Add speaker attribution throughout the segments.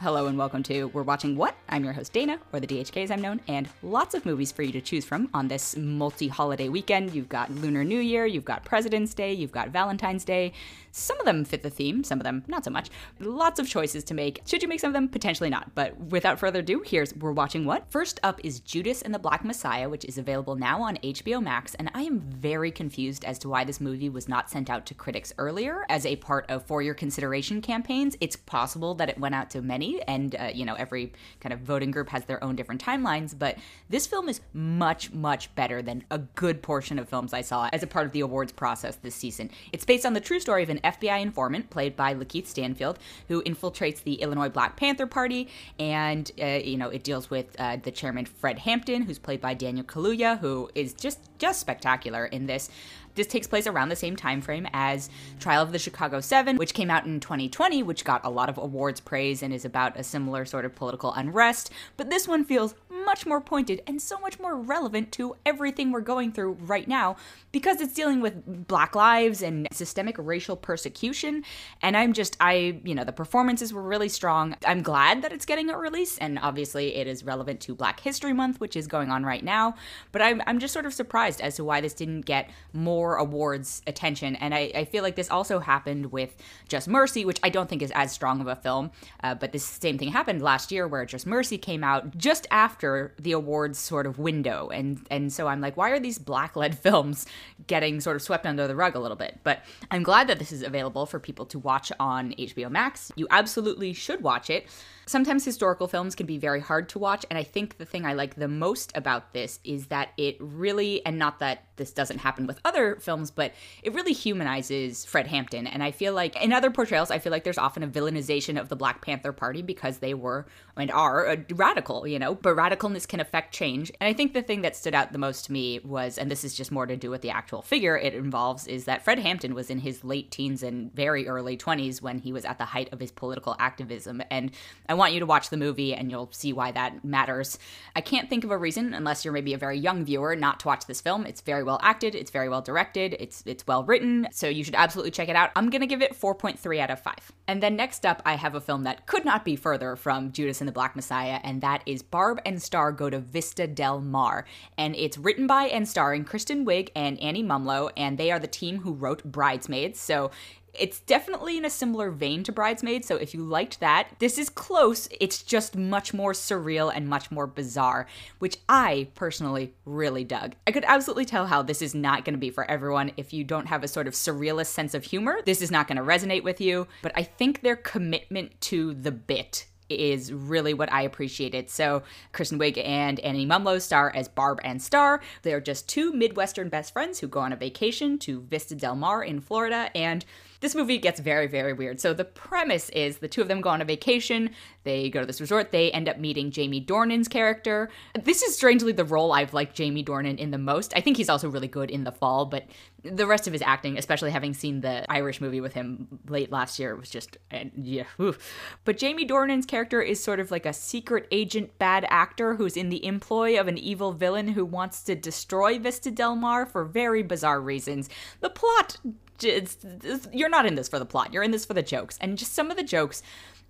Speaker 1: Hello and welcome to We're Watching What? I'm your host Dana, or the DHK as I'm known, and lots of movies for you to choose from on this multi holiday weekend. You've got Lunar New Year, you've got President's Day, you've got Valentine's Day. Some of them fit the theme, some of them not so much. Lots of choices to make. Should you make some of them? Potentially not. But without further ado, here's We're Watching What? First up is Judas and the Black Messiah, which is available now on HBO Max, and I am very confused as to why this movie was not sent out to critics earlier as a part of for your consideration campaigns. It's possible that it went out to many, and uh, you know, every kind of voting group has their own different timelines, but this film is much, much better than a good portion of films I saw as a part of the awards process this season. It's based on the true story of an FBI informant played by Lakeith Stanfield, who infiltrates the Illinois Black Panther Party, and uh, you know it deals with uh, the chairman Fred Hampton, who's played by Daniel Kaluuya, who is just just spectacular in this. This takes place around the same time frame as Trial of the Chicago 7, which came out in 2020, which got a lot of awards praise and is about a similar sort of political unrest. But this one feels much more pointed and so much more relevant to everything we're going through right now because it's dealing with black lives and systemic racial persecution. And I'm just, I, you know, the performances were really strong. I'm glad that it's getting a release, and obviously it is relevant to Black History Month, which is going on right now. But I'm, I'm just sort of surprised as to why this didn't get more awards attention. And I, I feel like this also happened with Just Mercy, which I don't think is as strong of a film. Uh, but this same thing happened last year where Just Mercy came out just after the awards sort of window. And and so I'm like, why are these black led films getting sort of swept under the rug a little bit? But I'm glad that this is available for people to watch on HBO Max. You absolutely should watch it. Sometimes historical films can be very hard to watch, and I think the thing I like the most about this is that it really, and not that this doesn't happen with other films, but it really humanizes Fred Hampton. And I feel like in other portrayals, I feel like there's often a villainization of the Black Panther Party because they were and are radical, you know, but radicalness can affect change. And I think the thing that stood out the most to me was, and this is just more to do with the actual figure it involves, is that Fred Hampton was in his late teens and very early 20s when he was at the height of his political activism. And I want you to watch the movie and you'll see why that matters. I can't think of a reason, unless you're maybe a very young viewer, not to watch this film. It's very well acted, it's very well directed, it's it's well written, so you should absolutely check it out. I'm gonna give it 4.3 out of 5. And then next up, I have a film that could not be further from Judas and the Black Messiah, and that is Barb and Star Go to Vista Del Mar. And it's written by and starring Kristen Wiig and Annie Mumolo, and they are the team who wrote Bridesmaids. So it's definitely in a similar vein to Bridesmaids, so if you liked that, this is close. It's just much more surreal and much more bizarre, which I personally really dug. I could absolutely tell how this is not going to be for everyone. If you don't have a sort of surrealist sense of humor, this is not going to resonate with you, but I think their commitment to the bit is really what I appreciated. So Kristen Wiig and Annie Mumolo star as Barb and Star. They're just two Midwestern best friends who go on a vacation to Vista Del Mar in Florida and this movie gets very, very weird. So the premise is the two of them go on a vacation. They go to this resort. They end up meeting Jamie Dornan's character. This is strangely the role I've liked Jamie Dornan in the most. I think he's also really good in The Fall, but the rest of his acting, especially having seen the Irish movie with him late last year, was just uh, yeah. Oof. But Jamie Dornan's character is sort of like a secret agent, bad actor who's in the employ of an evil villain who wants to destroy Vista Del Mar for very bizarre reasons. The plot it's, it's, you're not in this for the plot. You're in this for the jokes. And just some of the jokes,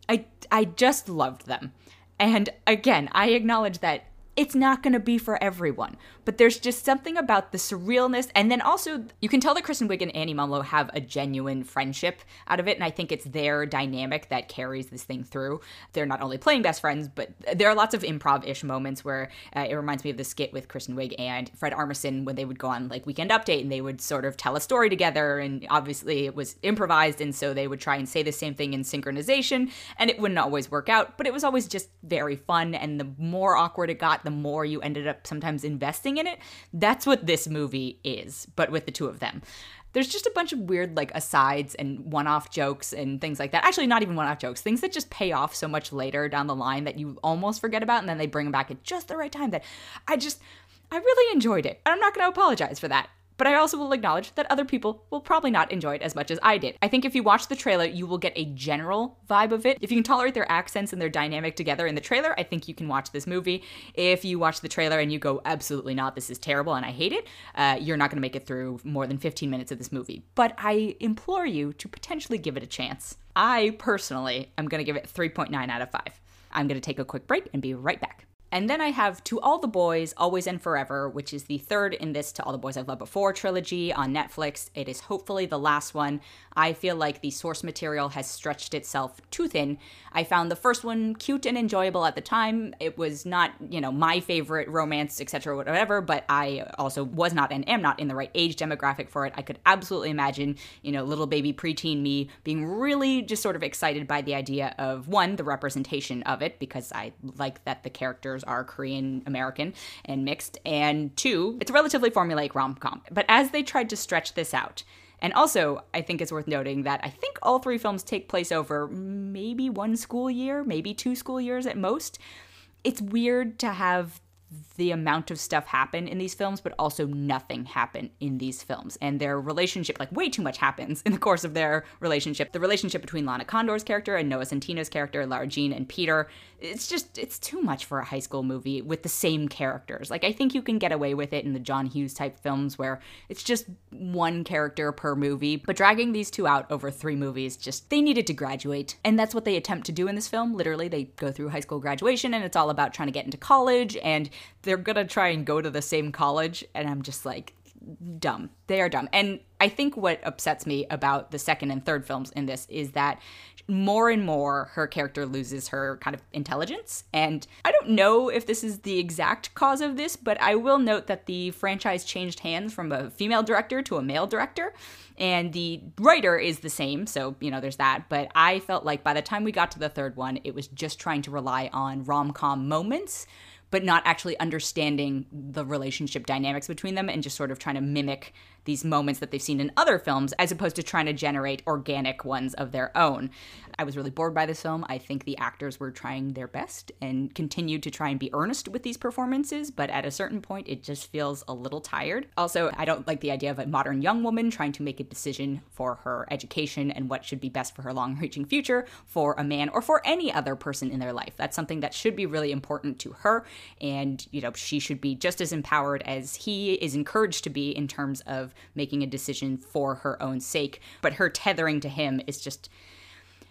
Speaker 1: I I just loved them. And again, I acknowledge that it's not going to be for everyone. But there's just something about the surrealness. And then also, you can tell that Kristen Wiig and Annie Mumolo have a genuine friendship out of it. And I think it's their dynamic that carries this thing through. They're not only playing best friends, but there are lots of improv ish moments where uh, it reminds me of the skit with Kristen Wiig and Fred Armisen when they would go on like Weekend Update and they would sort of tell a story together. And obviously, it was improvised. And so they would try and say the same thing in synchronization. And it wouldn't always work out, but it was always just very fun. And the more awkward it got, the more you ended up sometimes investing in it. That's what this movie is, but with the two of them. There's just a bunch of weird, like, asides and one off jokes and things like that. Actually, not even one off jokes, things that just pay off so much later down the line that you almost forget about, and then they bring them back at just the right time that I just. I really enjoyed it. And I'm not going to apologize for that. But I also will acknowledge that other people will probably not enjoy it as much as I did. I think if you watch the trailer, you will get a general vibe of it. If you can tolerate their accents and their dynamic together in the trailer, I think you can watch this movie. If you watch the trailer and you go, absolutely not, this is terrible and I hate it, uh, you're not going to make it through more than 15 minutes of this movie. But I implore you to potentially give it a chance. I personally am going to give it 3.9 out of 5. I'm going to take a quick break and be right back. And then I have To All the Boys, Always and Forever, which is the third in this To All the Boys I've Loved Before trilogy on Netflix. It is hopefully the last one. I feel like the source material has stretched itself too thin. I found the first one cute and enjoyable at the time. It was not, you know, my favorite romance, etc., whatever, but I also was not and am not in the right age demographic for it. I could absolutely imagine, you know, little baby preteen me being really just sort of excited by the idea of one, the representation of it, because I like that the characters are Korean American and mixed, and two, it's a relatively formulaic rom com. But as they tried to stretch this out, and also, I think it's worth noting that I think all three films take place over maybe one school year, maybe two school years at most. It's weird to have the amount of stuff happen in these films, but also nothing happen in these films. And their relationship, like way too much happens in the course of their relationship. The relationship between Lana Condor's character and Noah Centineo's character, Lara Jean and Peter, it's just, it's too much for a high school movie with the same characters. Like, I think you can get away with it in the John Hughes type films where it's just one character per movie, but dragging these two out over three movies, just, they needed to graduate. And that's what they attempt to do in this film. Literally, they go through high school graduation and it's all about trying to get into college and they're gonna try and go to the same college, and I'm just like, dumb. They are dumb. And I think what upsets me about the second and third films in this is that more and more her character loses her kind of intelligence. And I don't know if this is the exact cause of this, but I will note that the franchise changed hands from a female director to a male director. And the writer is the same, so, you know, there's that. But I felt like by the time we got to the third one, it was just trying to rely on rom com moments but not actually understanding the relationship dynamics between them and just sort of trying to mimic these moments that they've seen in other films as opposed to trying to generate organic ones of their own. I was really bored by this film. I think the actors were trying their best and continued to try and be earnest with these performances, but at a certain point, it just feels a little tired. Also, I don't like the idea of a modern young woman trying to make a decision for her education and what should be best for her long reaching future for a man or for any other person in their life. That's something that should be really important to her. And, you know, she should be just as empowered as he is encouraged to be in terms of making a decision for her own sake. But her tethering to him is just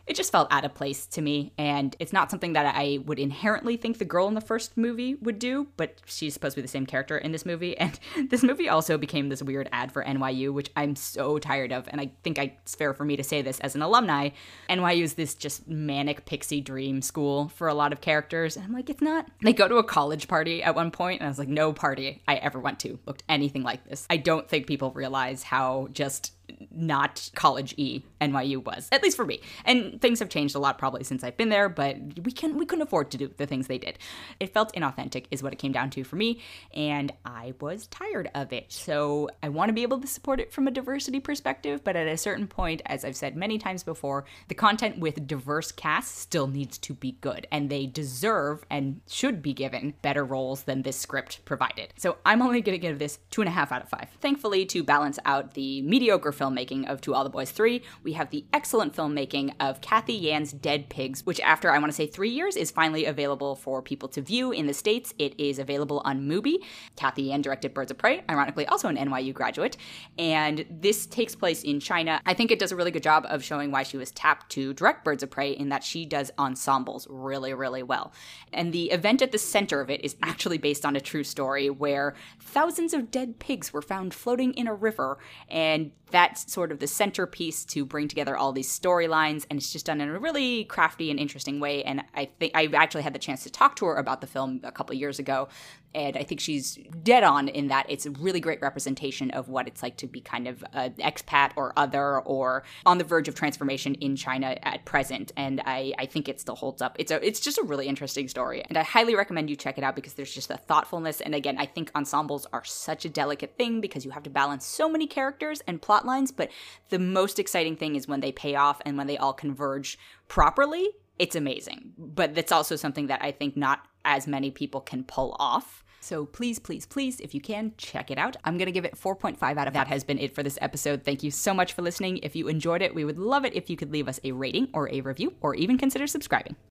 Speaker 1: it just felt out of place to me. And it's not something that I would inherently think the girl in the first movie would do, but she's supposed to be the same character in this movie. And this movie also became this weird ad for NYU, which I'm so tired of. And I think it's fair for me to say this as an alumni. NYU is this just manic pixie dream school for a lot of characters. And I'm like, it's not. They go to a college party at one point, and I was like, no party I ever went to looked anything like this. I don't think people realize how just not college e NYU was, at least for me. And things have changed a lot probably since I've been there, but we can we couldn't afford to do the things they did. It felt inauthentic is what it came down to for me, and I was tired of it. So I want to be able to support it from a diversity perspective, but at a certain point, as I've said many times before, the content with diverse casts still needs to be good, and they deserve and should be given better roles than this script provided. So I'm only gonna give this two and a half out of five. Thankfully, to balance out the mediocre filmmaking of To All the Boys 3, we have the excellent filmmaking of Cathy Yan's Dead Pigs, which after I want to say three years is finally available for people to view in the States. It is available on Mubi. Kathy Yan directed Birds of Prey, ironically also an NYU graduate. And this takes place in China. I think it does a really good job of showing why she was tapped to direct Birds of Prey in that she does ensembles really, really well. And the event at the center of it is actually based on a true story where thousands of dead pigs were found floating in a river and that's sort of the centerpiece to bring together all these storylines and it's just done in a really crafty and interesting way and i think i actually had the chance to talk to her about the film a couple years ago and i think she's dead on in that it's a really great representation of what it's like to be kind of an expat or other or on the verge of transformation in china at present and i, I think it still holds up it's a it's just a really interesting story and i highly recommend you check it out because there's just a thoughtfulness and again i think ensembles are such a delicate thing because you have to balance so many characters and plot lines, but the most exciting thing is when they pay off and when they all converge properly. It's amazing. But that's also something that I think not as many people can pull off. So please, please, please, if you can, check it out. I'm going to give it 4.5 out of that has been it for this episode. Thank you so much for listening. If you enjoyed it, we would love it if you could leave us a rating or a review or even consider subscribing.